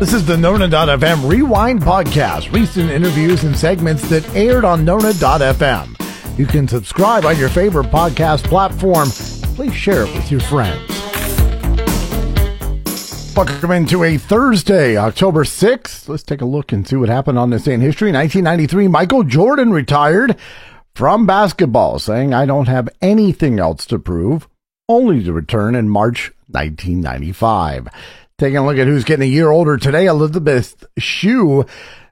This is the Nona.fm Rewind Podcast, recent interviews and segments that aired on Nona.fm. You can subscribe on your favorite podcast platform. Please share it with your friends. Welcome into a Thursday, October 6th. Let's take a look and see what happened on this day in history. 1993, Michael Jordan retired from basketball, saying, I don't have anything else to prove, only to return in March 1995. Taking a look at who's getting a year older today, Elizabeth Shue.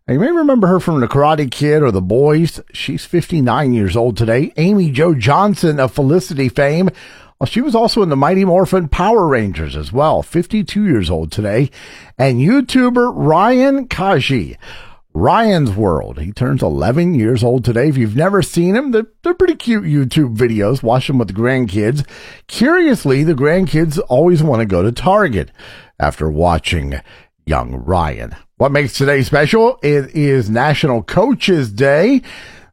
You may remember her from The Karate Kid or The Boys. She's 59 years old today. Amy Jo Johnson of Felicity fame. Well, she was also in the Mighty Morphin Power Rangers as well, 52 years old today. And YouTuber Ryan Kaji Ryan's World. He turns 11 years old today. If you've never seen him, they're, they're pretty cute YouTube videos. Watch them with the grandkids. Curiously, the grandkids always want to go to Target after watching young Ryan. What makes today special? It is National Coaches Day.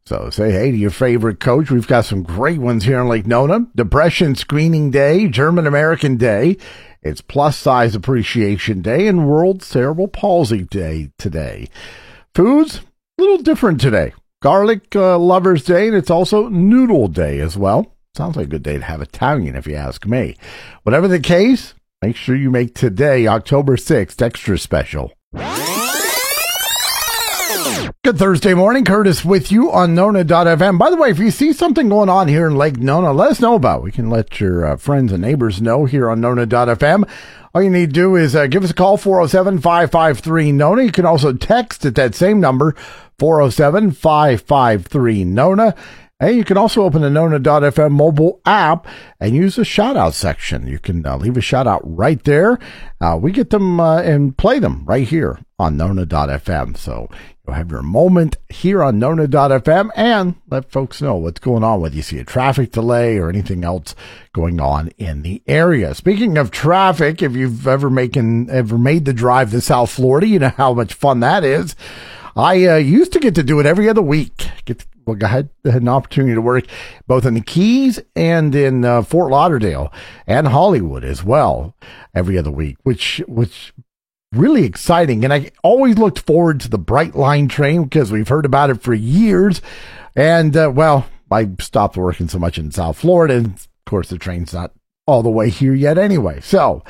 So say hey to your favorite coach. We've got some great ones here in Lake Nona. Depression Screening Day, German American Day. It's Plus Size Appreciation Day and World Cerebral Palsy Day today. Foods, a little different today. Garlic uh, Lovers Day, and it's also Noodle Day as well. Sounds like a good day to have Italian, if you ask me. Whatever the case, make sure you make today, October 6th, extra special. Good Thursday morning. Curtis with you on Nona.fm. By the way, if you see something going on here in Lake Nona, let us know about it. We can let your uh, friends and neighbors know here on Nona.fm. All you need to do is uh, give us a call, 407 553 Nona. You can also text at that same number, 407 553 Nona. And you can also open the Nona.fm mobile app and use the shout out section. You can uh, leave a shout out right there. Uh, we get them uh, and play them right here on Nona.fm. So you'll have your moment here on Nona.fm and let folks know what's going on whether you see a traffic delay or anything else going on in the area. Speaking of traffic, if you've ever making ever made the drive to South Florida, you know how much fun that is. I uh, used to get to do it every other week. Get well, I had, had an opportunity to work both in the Keys and in uh, Fort Lauderdale and Hollywood as well every other week, which which really exciting. And I always looked forward to the Brightline train because we've heard about it for years. And, uh, well, I stopped working so much in South Florida. And of course, the train's not all the way here yet anyway. So,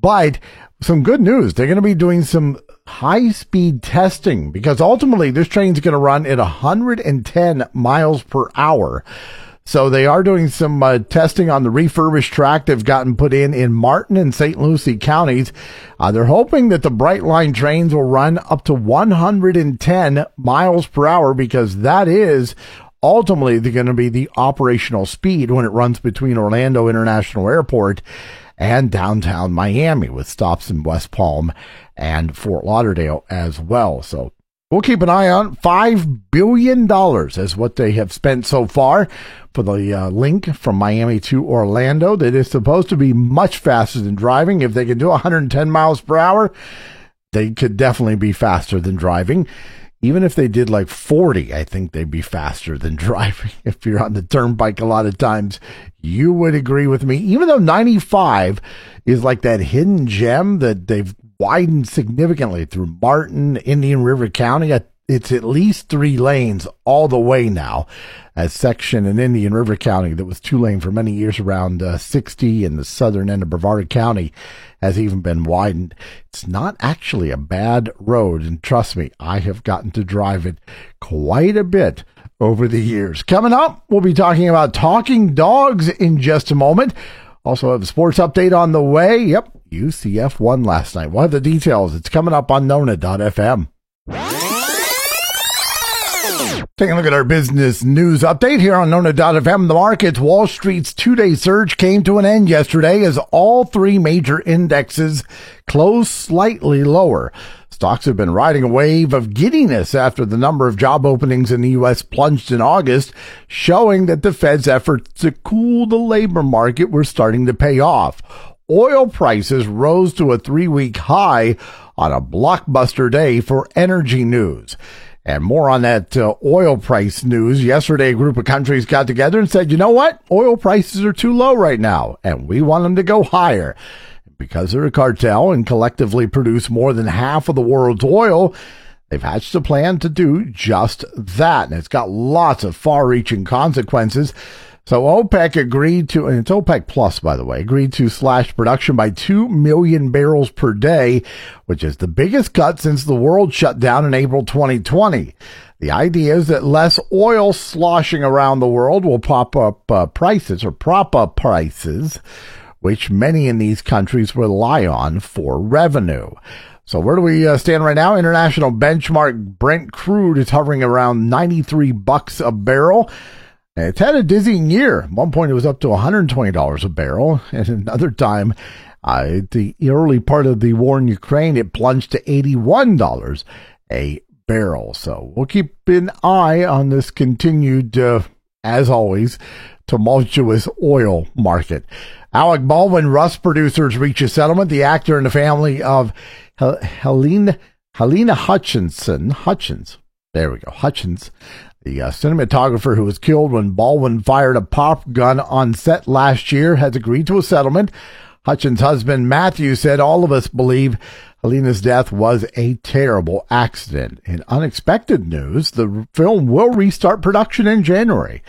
but some good news. They're going to be doing some high speed testing because ultimately this train's going to run at 110 miles per hour. So they are doing some uh, testing on the refurbished track they've gotten put in in Martin and St. Lucie counties. Uh, they're hoping that the Brightline trains will run up to 110 miles per hour because that is ultimately going to be the operational speed when it runs between Orlando International Airport and downtown Miami with stops in West Palm and Fort Lauderdale as well. So We'll keep an eye on five billion dollars is what they have spent so far for the uh, link from Miami to Orlando. That is supposed to be much faster than driving. If they can do 110 miles per hour, they could definitely be faster than driving. Even if they did like 40, I think they'd be faster than driving. If you're on the turnpike a lot of times, you would agree with me. Even though 95 is like that hidden gem that they've widened significantly through Martin, Indian River County. It's at least three lanes all the way now. A section in Indian River County that was two lane for many years around uh, 60 in the southern end of Brevard County has even been widened. It's not actually a bad road. And trust me, I have gotten to drive it quite a bit over the years. Coming up, we'll be talking about talking dogs in just a moment. Also have a sports update on the way. Yep, UCF won last night. What are the details. It's coming up on Nona.fm. Taking a look at our business news update here on Nona.fm. The markets, Wall Street's two day surge came to an end yesterday as all three major indexes closed slightly lower. Stocks have been riding a wave of giddiness after the number of job openings in the U.S. plunged in August, showing that the Fed's efforts to cool the labor market were starting to pay off. Oil prices rose to a three week high on a blockbuster day for energy news. And more on that uh, oil price news. Yesterday, a group of countries got together and said, you know what? Oil prices are too low right now, and we want them to go higher. because they're a cartel and collectively produce more than half of the world's oil, they've hatched a plan to do just that. And it's got lots of far reaching consequences. So OPEC agreed to, and it's OPEC Plus, by the way, agreed to slash production by 2 million barrels per day, which is the biggest cut since the world shut down in April 2020. The idea is that less oil sloshing around the world will pop up uh, prices or prop up prices, which many in these countries rely on for revenue. So where do we uh, stand right now? International benchmark Brent crude is hovering around 93 bucks a barrel. It's had a dizzying year. At one point, it was up to $120 a barrel. And another time, uh, the early part of the war in Ukraine, it plunged to $81 a barrel. So we'll keep an eye on this continued, uh, as always, tumultuous oil market. Alec Baldwin Rust producers reach a settlement. The actor and the family of Hel- Helena, Helena Hutchinson, Hutchins, there we go, Hutchins, the uh, cinematographer who was killed when Baldwin fired a pop gun on set last year has agreed to a settlement. Hutchins' husband Matthew said, All of us believe Helena's death was a terrible accident. In unexpected news, the film will restart production in January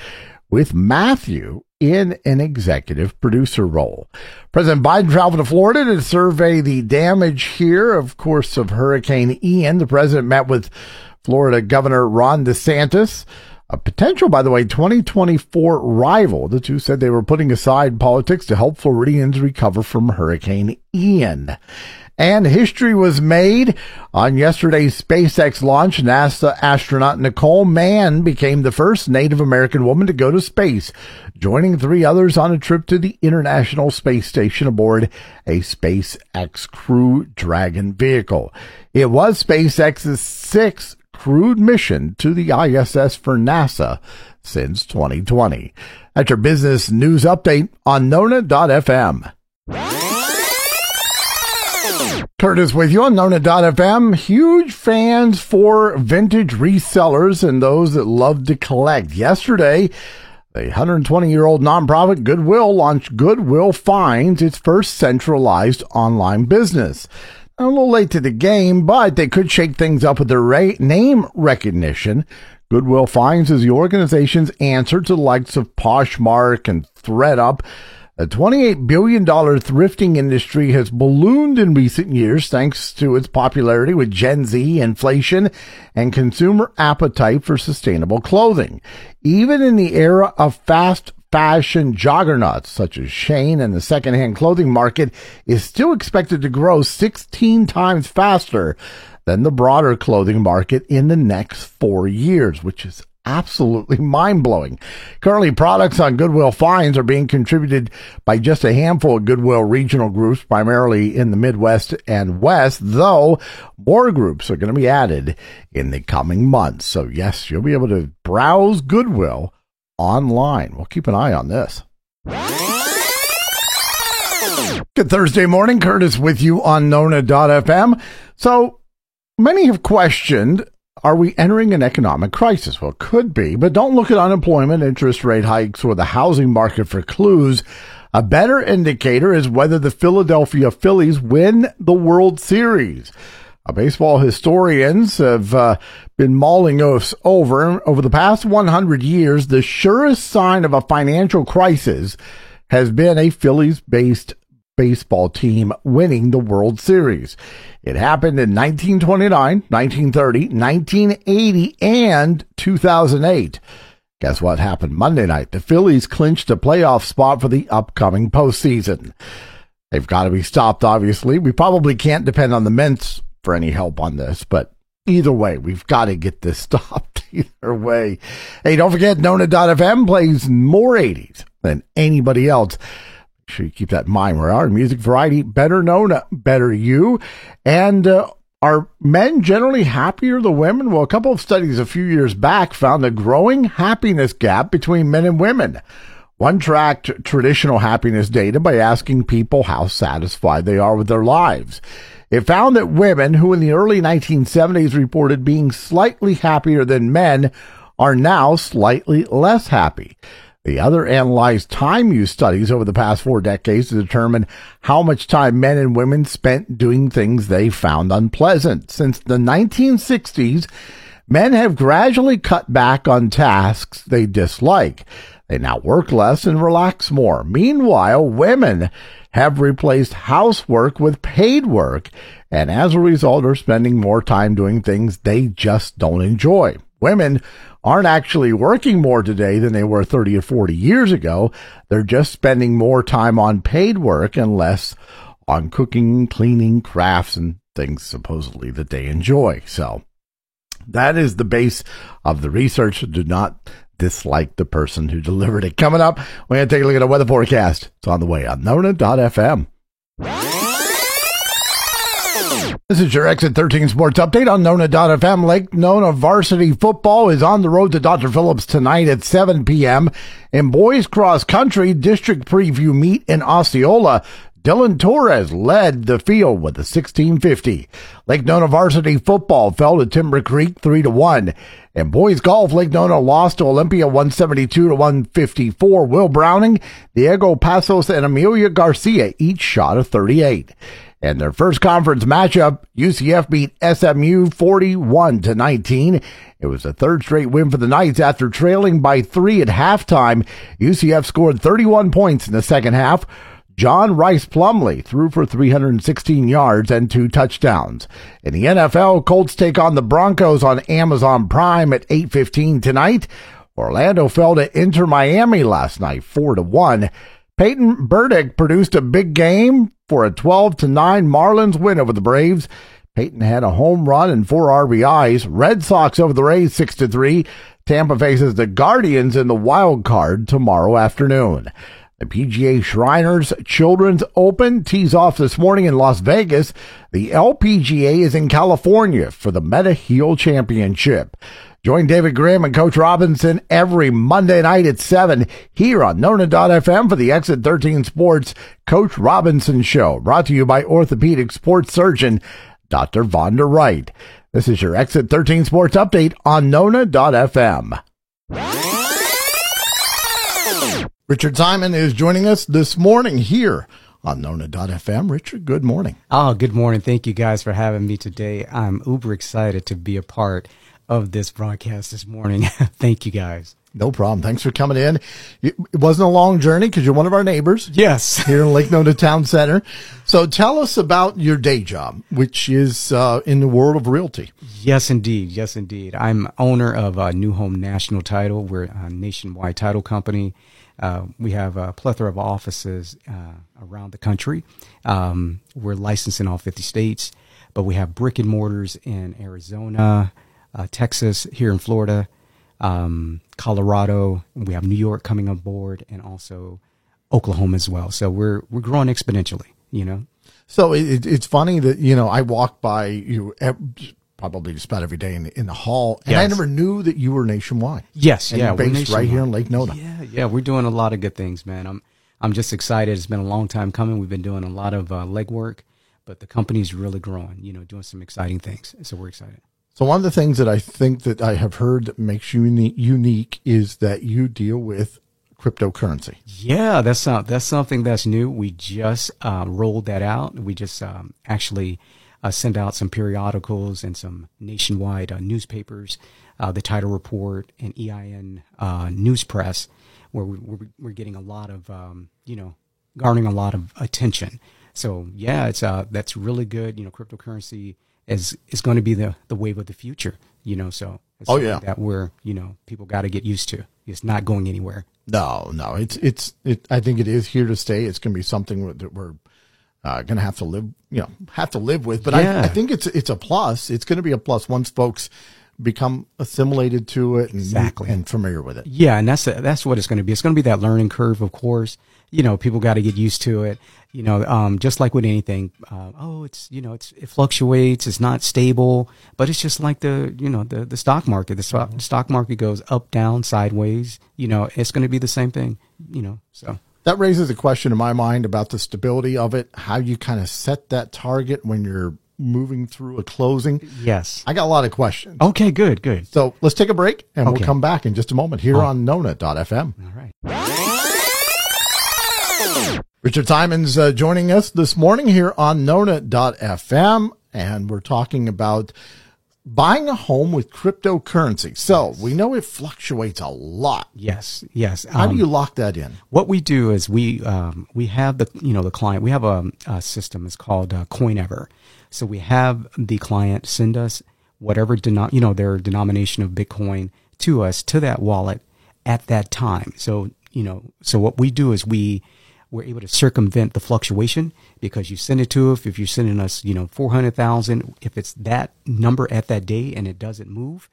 with Matthew in an executive producer role. President Biden traveled to Florida to survey the damage here, of course, of Hurricane Ian. The president met with Florida Governor Ron DeSantis, a potential, by the way, 2024 rival. The two said they were putting aside politics to help Floridians recover from Hurricane Ian. And history was made on yesterday's SpaceX launch. NASA astronaut Nicole Mann became the first Native American woman to go to space, joining three others on a trip to the International Space Station aboard a SpaceX Crew Dragon vehicle. It was SpaceX's sixth crewed mission to the ISS for NASA since 2020. That's your business news update on Nona.fm. Curtis with you on Nona.fm. Huge fans for vintage resellers and those that love to collect. Yesterday, the 120 year old nonprofit Goodwill launched Goodwill Finds, its first centralized online business a little late to the game, but they could shake things up with their ra- name recognition. Goodwill Finds is the organization's answer to the likes of Poshmark and ThredUp. The $28 billion thrifting industry has ballooned in recent years thanks to its popularity with Gen Z, inflation, and consumer appetite for sustainable clothing. Even in the era of fast fashion juggernauts such as Shein and the secondhand clothing market is still expected to grow 16 times faster than the broader clothing market in the next four years, which is absolutely mind blowing. Currently, products on Goodwill Finds are being contributed by just a handful of Goodwill regional groups, primarily in the Midwest and West, though more groups are going to be added in the coming months. So, yes, you'll be able to browse Goodwill online. We'll keep an eye on this. Good Thursday morning. Curtis with you on Nona.fm. So many have questioned are we entering an economic crisis? Well, it could be, but don't look at unemployment, interest rate hikes, or the housing market for clues. A better indicator is whether the Philadelphia Phillies win the World Series. Baseball historians have uh, been mauling us over. Over the past 100 years, the surest sign of a financial crisis has been a Phillies based baseball team winning the World Series. It happened in 1929, 1930, 1980, and 2008. Guess what happened Monday night? The Phillies clinched a playoff spot for the upcoming postseason. They've got to be stopped, obviously. We probably can't depend on the Mets for any help on this, but either way, we've got to get this stopped either way. Hey, don't forget, Nona.fm plays more 80s than anybody else. Make sure you keep that in mind. We're our music variety, better Nona, better you. And, uh, are men generally happier than women? Well, a couple of studies a few years back found a growing happiness gap between men and women. One tracked traditional happiness data by asking people how satisfied they are with their lives. It found that women who in the early 1970s reported being slightly happier than men are now slightly less happy. The other analyzed time use studies over the past four decades to determine how much time men and women spent doing things they found unpleasant. Since the 1960s, men have gradually cut back on tasks they dislike. They now work less and relax more. Meanwhile, women have replaced housework with paid work, and as a result are spending more time doing things they just don't enjoy. Women aren't actually working more today than they were 30 or 40 years ago. They're just spending more time on paid work and less on cooking, cleaning, crafts, and things supposedly that they enjoy. So that is the base of the research. Do not dislike the person who delivered it. Coming up, we're going to take a look at a weather forecast. It's on the way on Nona.fm. This is your Exit 13 Sports Update on Nona.fm. Lake Nona varsity football is on the road to Dr. Phillips tonight at 7 p.m. In boys cross country district preview meet in Osceola. Dylan Torres led the field with a 1650. Lake Nona varsity football fell to Timber Creek 3 to 1. And boys golf, Lake Nona lost to Olympia 172 to 154. Will Browning, Diego Pasos, and Amelia Garcia each shot a 38. And their first conference matchup, UCF beat SMU 41 to 19. It was a third straight win for the Knights after trailing by three at halftime. UCF scored 31 points in the second half. John Rhys Plumlee threw for 316 yards and two touchdowns. In the NFL, Colts take on the Broncos on Amazon Prime at 8:15 tonight. Orlando fell to Inter Miami last night 4 to 1. Peyton Burdick produced a big game for a 12 to 9 Marlins win over the Braves. Peyton had a home run and four RBIs. Red Sox over the Rays 6 to 3. Tampa faces the Guardians in the wild card tomorrow afternoon. The PGA Shriners Children's Open tees off this morning in Las Vegas. The LPGA is in California for the Mediheal Championship. Join David Graham and Coach Robinson every Monday night at 7 here on Nona.fm for the Exit 13 Sports Coach Robinson Show, brought to you by orthopedic sports surgeon Dr. Vonda Wright. This is your Exit 13 Sports Update on Nona.fm. Richard Simon is joining us this morning here on Nona.fm. Richard, good morning. Oh, good morning. Thank you guys for having me today. I'm uber excited to be a part of this broadcast this morning. Thank you guys. No problem. Thanks for coming in. It wasn't a long journey because you're one of our neighbors. Yes. Here in Lake Nona Town Center. So tell us about your day job, which is uh, in the world of realty. Yes, indeed. Yes, indeed. I'm owner of a New Home National Title. We're a nationwide title company. Uh, we have a plethora of offices uh, around the country. Um, we're licensed in all 50 states, but we have brick and mortars in Arizona, uh, Texas, here in Florida, um, Colorado. We have New York coming on board, and also Oklahoma as well. So we're we're growing exponentially. You know. So it, it's funny that you know I walk by you probably just about every day in the, in the hall. And yes. I never knew that you were nationwide. Yes, and yeah, based nationwide. right here in Lake Nona. Yeah, yeah, we're doing a lot of good things, man. I'm I'm just excited. It's been a long time coming. We've been doing a lot of uh, legwork, but the company's really growing. You know, doing some exciting things. So we're excited. So one of the things that I think that I have heard that makes you unique is that you deal with cryptocurrency. Yeah, that's uh, that's something that's new. We just uh, rolled that out. We just um, actually uh, send out some periodicals and some nationwide uh, newspapers, uh, the Title Report and EIN uh, News Press, where we, are we're getting a lot of, um, you know, garnering a lot of attention. So yeah, it's uh, that's really good. You know, cryptocurrency is is going to be the the wave of the future. You know, so oh yeah, that we're you know people got to get used to. It's not going anywhere. No, no, it's it's it. I think it is here to stay. It's going to be something that we're uh, going to have to live, you know, have to live with. But yeah. I, I think it's it's a plus. It's going to be a plus once folks become assimilated to it and, exactly. and familiar with it. Yeah, and that's that's what it's going to be. It's going to be that learning curve, of course. You know, people got to get used to it. You know, um, just like with anything, uh, oh, it's you know, it's it fluctuates, it's not stable, but it's just like the you know the the stock market. The stock, mm-hmm. stock market goes up, down, sideways. You know, it's going to be the same thing. You know, so that raises a question in my mind about the stability of it, how you kind of set that target when you're moving through a closing. Yes. I got a lot of questions. Okay, good, good. So let's take a break and okay. we'll come back in just a moment here oh. on Nona.fm. All right. Richard Simon's uh, joining us this morning here on Nona.fm, and we're talking about buying a home with cryptocurrency. So we know it fluctuates a lot. Yes, yes. How do Um, you lock that in? What we do is we um, we have the you know the client we have a, a system it's called uh, CoinEver. So we have the client send us whatever denom- you know their denomination of Bitcoin to us to that wallet at that time. So you know so what we do is we we're able to circumvent the fluctuation because you send it to us. If you're sending us you know four hundred thousand, if it's that number at that day and it doesn't move,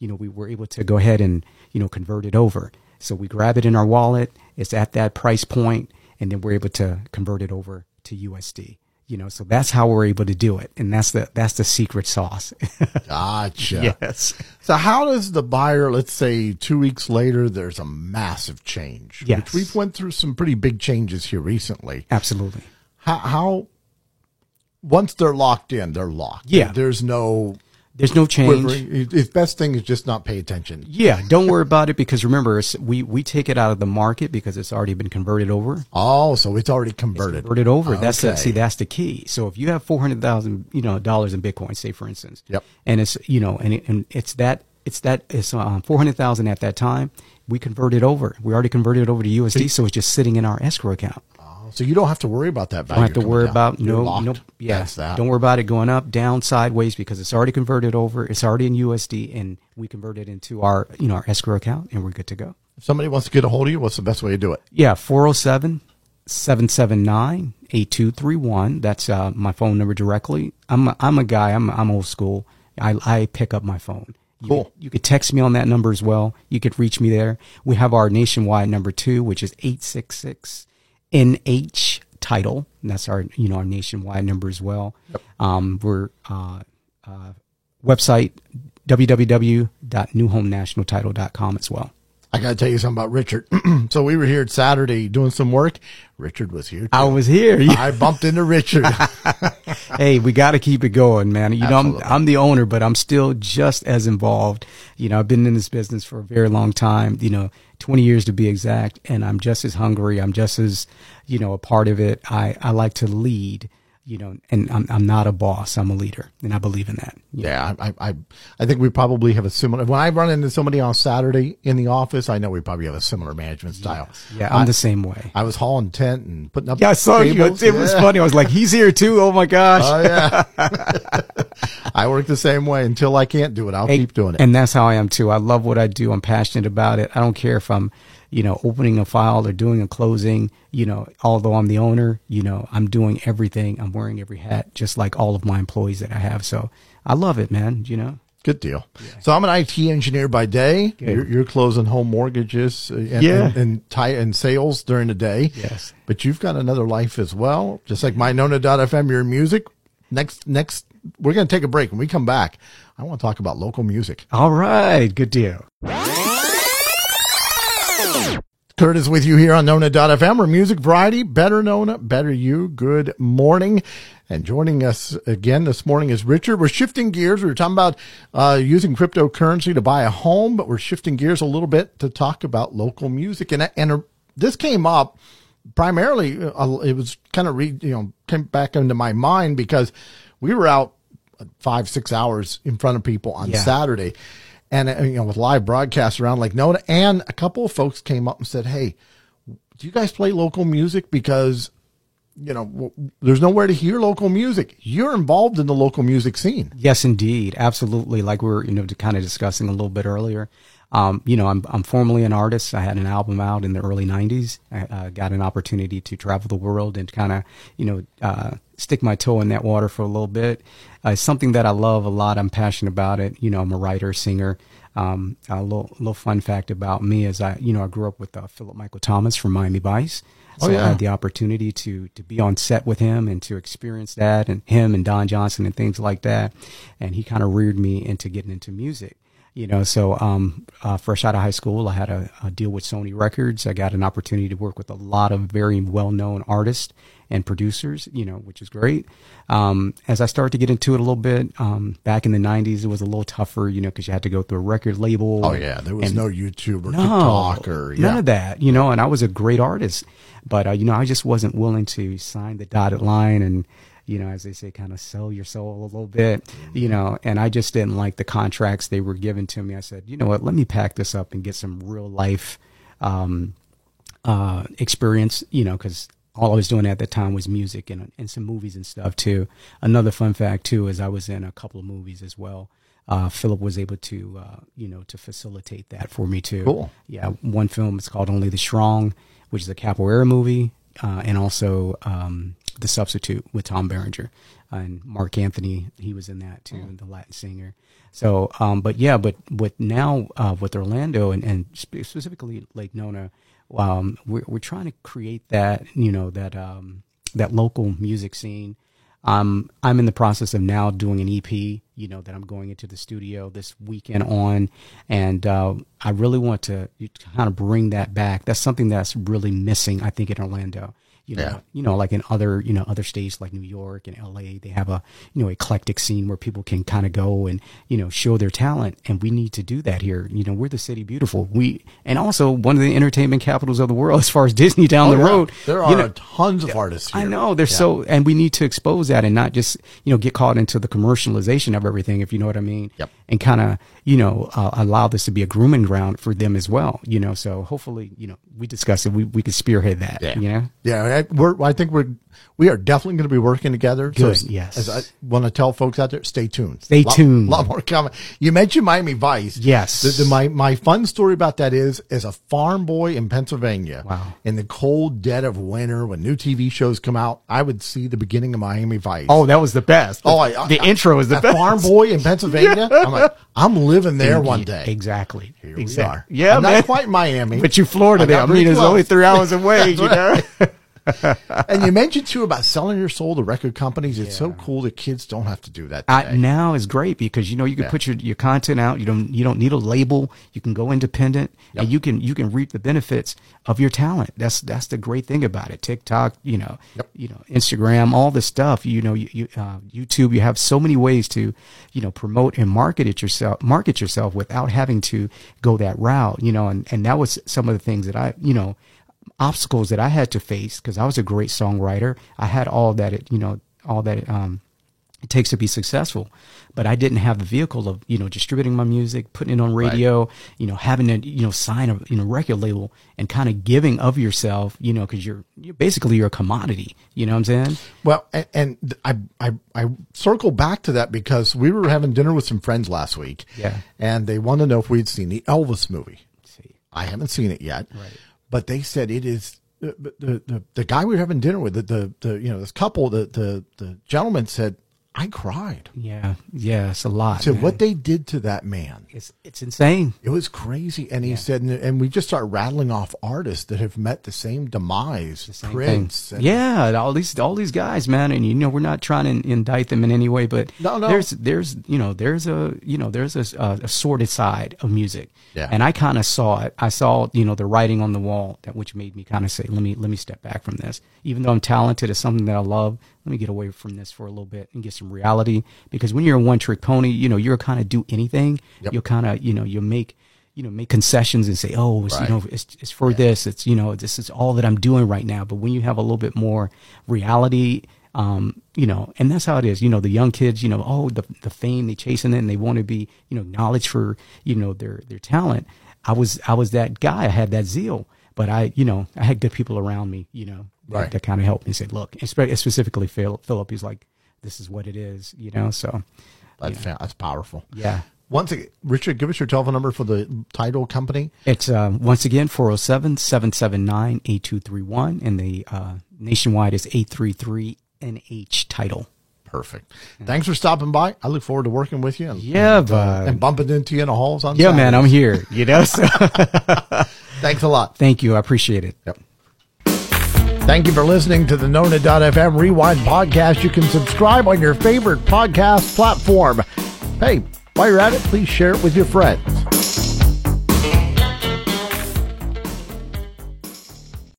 you know, we were able to go ahead and, you know, convert it over. So we grab it in our wallet, it's at that price point, and then we're able to convert it over to USD. You know, so that's how we're able to do it. And that's the that's the secret sauce. Gotcha. yes. So how does the buyer, let's say two weeks later, there's a massive change, Yes. which we've went through some pretty big changes here recently. Absolutely. How, how once they're locked in, they're locked. Yeah. There's no There's no change. Its best thing is just not pay attention. Yeah, don't worry about it because remember, we we take it out of the market because it's already been converted over. Oh, so it's already converted. Converted over. That's the, see, that's the key. So if you have four hundred thousand, you know, dollars in Bitcoin, say for instance, Yep. and it's you know, and it, and it's that it's that it's um, four hundred thousand at that time. We convert it over. We already converted it over to USD, so it's just sitting in our escrow account. So you don't have to worry about that value. Don't have to worry down. about You're no no yeah. That. Don't worry about it going up, down, sideways because it's already converted over. It's already in USD, and we convert it into our you know our escrow account, and we're good to go. If somebody wants to get a hold of you, what's the best way to do it? Yeah, 407 779 8231. That's uh, my phone number directly. I'm a, I'm a guy, I'm, I'm old school. I, I pick up my phone. You Cool. could- you could text me on that number as well. You could reach me there. We have our nationwide number two, which is 866 NH title. And that's our, you know, our nationwide number as well. Um, we're, uh, uh, website www.newhomenationaltitle.com as well. I got to tell you something about Richard. so we were here Saturday doing some work. Richard was here. Too. I was here. I bumped into Richard. hey, we got to keep it going, man. You know, I'm, I'm the owner, but I'm still just as involved. You know, I've been in this business for a very long time, you know, 20 years to be exact, and I'm just as hungry. I'm just as, you know, a part of it. I, I like to lead, you know, and I'm, I'm not a boss. I'm a leader, and I believe in that. yeah, I, I, I think we probably have a similar. When I run into somebody on Saturday in the office, I know we probably have a similar management style. Yeah, I'm the same way. I was hauling tent and putting up. Yeah, I saw you. tables. It was funny. I was like, he's here too. Oh my gosh. Oh yeah. I work the same way until I can't do it. I'll keep doing it. And that's how I am too. I love what I do. I'm passionate about it. I don't care if I'm, you know, opening a file or doing a closing, you know, although I'm the owner, you know, I'm doing everything. I'm wearing every hat, just like all of my employees that I have. So I love it, man. You know, Good deal. So I'm an IT engineer by day. You're, you're closing home mortgages uh, and, Yeah. and, and, tie, and sales during the day. Yes. But you've got another life as well. Just like my Nona.fm, your music. Next, next, we're going to take a break. When we come back, I want to talk about local music. all right. Good deal. Curtis with you here on Nona.fm, where music variety, better Nona, better you. Good morning. And joining us again this morning is Richard. We're shifting gears. We were talking about uh, using cryptocurrency to buy a home, but we're shifting gears a little bit to talk about local music. And, and this came up primarily, uh, it was kind of, re, you know, came back into my mind because we were out five, six hours in front of people on Yeah. Saturday. And, uh, you know, with live broadcasts around Lake Nona. And a couple of folks came up and said, Hey, do you guys play local music? Because, you know, there's nowhere to hear local music. You're involved in the local music scene. Yes, indeed. Absolutely. Like we were, you know, kind of discussing a little bit earlier. Um, you know, I'm, I'm formerly an artist. I had an album out in the early 90s. I uh, got an opportunity to travel the world and kind of, you know, uh, stick my toe in that water for a little bit. Uh, it's something that I love a lot. I'm passionate about it. You know, I'm a writer, singer. Um, a little, little fun fact about me is I, you know, I grew up with uh, Philip Michael Thomas from Miami Vice. So Oh, yeah. I had the opportunity to to be on set with him and to experience that and him and Don Johnson and things like that. And he kind of reared me into getting into music. You know, so um, uh, fresh out of high school, I had a, a deal with Sony Records. I got an opportunity to work with a lot of very well known artists and producers, you know, which is great. Um, as I started to get into it a little bit, um, back in the 90s, it was a little tougher, you know, because you had to go through a record label. Oh, yeah. There was and- no YouTube or no, TikTok or, yeah. none of that, you know. And I was a great artist, but uh, you know, I just wasn't willing to sign the dotted line and, you know, as they say, kind of sell your soul a little bit, you know. And I just didn't like the contracts they were given to me. I said, you know what, let me pack this up and get some real life um, uh, experience, you know, because all I was doing at that time was music and, and some movies and stuff too. Another fun fact too is I was in a couple of movies as well. Uh, Philip was able to, uh, you know, to facilitate that for me too. Cool. Yeah, one film is called Only the Strong, which is a capoeira movie, uh, and also um, The Substitute with Tom Berenger and Marc Anthony. He was in that too, the Latin singer. So, um, but yeah, but with now uh, with Orlando and, and specifically Lake Nona, um, we're we're trying to create that you know that um, that local music scene. Um, I'm in the process of now doing an EP, you know, that I'm going into the studio this weekend on, and uh, I really want to kind of bring that back. That's something that's really missing, I think, in Orlando. You know, Yeah. you know, like in other, you know, other states like New York and LA, they have a, you know, eclectic scene where people can kind of go and, you know, show their talent. And we need to do that here. You know, we're the city beautiful. We, and also one of the entertainment capitals of the world as far as Disney down Oh, the yeah. road. There you are know, tons of artists here. I know they're so, and we need to expose that and not just you know get caught into the commercialization of everything, if you know what I mean. Yep. And kind of you know uh, allow this to be a grooming ground for them as well. You know, so hopefully you know we discuss it. We we could spearhead that. Yeah. You know. Yeah, I- we're. I think we're. We are definitely going to be working together. Good, So, yes. As I want to tell folks out there, stay tuned. Stay lot, tuned. A lot more coming. You mentioned Miami Vice. Yes. The, the, my my fun story about that is, as a farm boy in Pennsylvania, Wow. in the cold dead of winter, when new TV shows come out, I would see the beginning of Miami Vice. Oh, that was the best. Oh, I- the I- intro is the best. farm boy in Pennsylvania. I'm like, I'm living there one day. Exactly. Here we are. Yeah, I'm man. not quite Miami, but you Florida I there. I mean, it's only three hours away. you know. and you mentioned too about selling your soul to record companies. It's so cool that kids don't have to do that. Today. now is great because you know you can Yeah. put your, your content out. You don't you don't need a label. You can go independent, and you can you can reap the benefits of your talent. That's that's the great thing about it. TikTok, you know, Yep. you know, Instagram, all this stuff. You know, you, you uh, YouTube. You have so many ways to you know promote and market it yourself, market yourself without having to go that route. You know, and and that was some of the things that I you know obstacles that I had to face because I was a great songwriter. I had all that it, you know, all that it, um, it takes to be successful, but I didn't have the vehicle of you know distributing my music, putting it on radio, you know, having to you know sign a you know record label and kind of giving of yourself, you know, because you're, you're basically you're a commodity. You know what I'm saying? Well, and, and I, I I circle back to that because we were having dinner with some friends last week. Yeah. and they wanted to know if we'd seen the Elvis movie. see, I haven't seen it yet. Right. But they said it is the the the, the guy we were having dinner with the, the the you know this couple the the the gentleman said I cried. yeah, yeah, it's a lot. So man. what they did to that man. It's it's insane. It was crazy, and he said, and, we just start rattling off artists that have met the same demise. Same Prince, and- yeah, all these all these guys, man, and you know we're not trying to indict them in any way, but No, no. there's there's you know there's a you know there's a, a, a sordid side of music, Yeah. and I kind of saw it. I saw you know the writing on the wall that which made me kind of say, let me let me step back from this. Even though I'm talented, it's something that I love. Let me get away from this for a little bit and get some reality. Because when you're a one trick pony, you know you're kind of do anything. Yep. You'll kind of you know you'll make you know make concessions and say, oh, it's, Right. you know it's, it's for this. It's you know this is all that I'm doing right now. But when you have a little bit more reality, um, you know, and that's how it is. You know, the young kids, you know, oh, the the fame they chasing it, and they want to be you know knowledge for you know their their talent. I was I was that guy. I had that zeal, but I you know I had good people around me. You know, Right. that kind of helped me say, look, specifically Phil- Philip. He's like, this is what it is. You know, so That's, that's powerful. yeah. Once again, Richard, give us your telephone number for the title company. It's uh, once again 407 779 8231, and the uh, nationwide is 833 NH title. Perfect. Thanks for stopping by. I look forward to working with you. And, Yeah, and, uh, and bumping into you in the halls on. Yeah, man, I'm here. You know, so Thanks a lot. thank you. I appreciate it. Yep. Thank you for listening to the Nona.fm Rewind podcast. You can subscribe on your favorite podcast platform. Hey, While you're at it, please share it with your friends.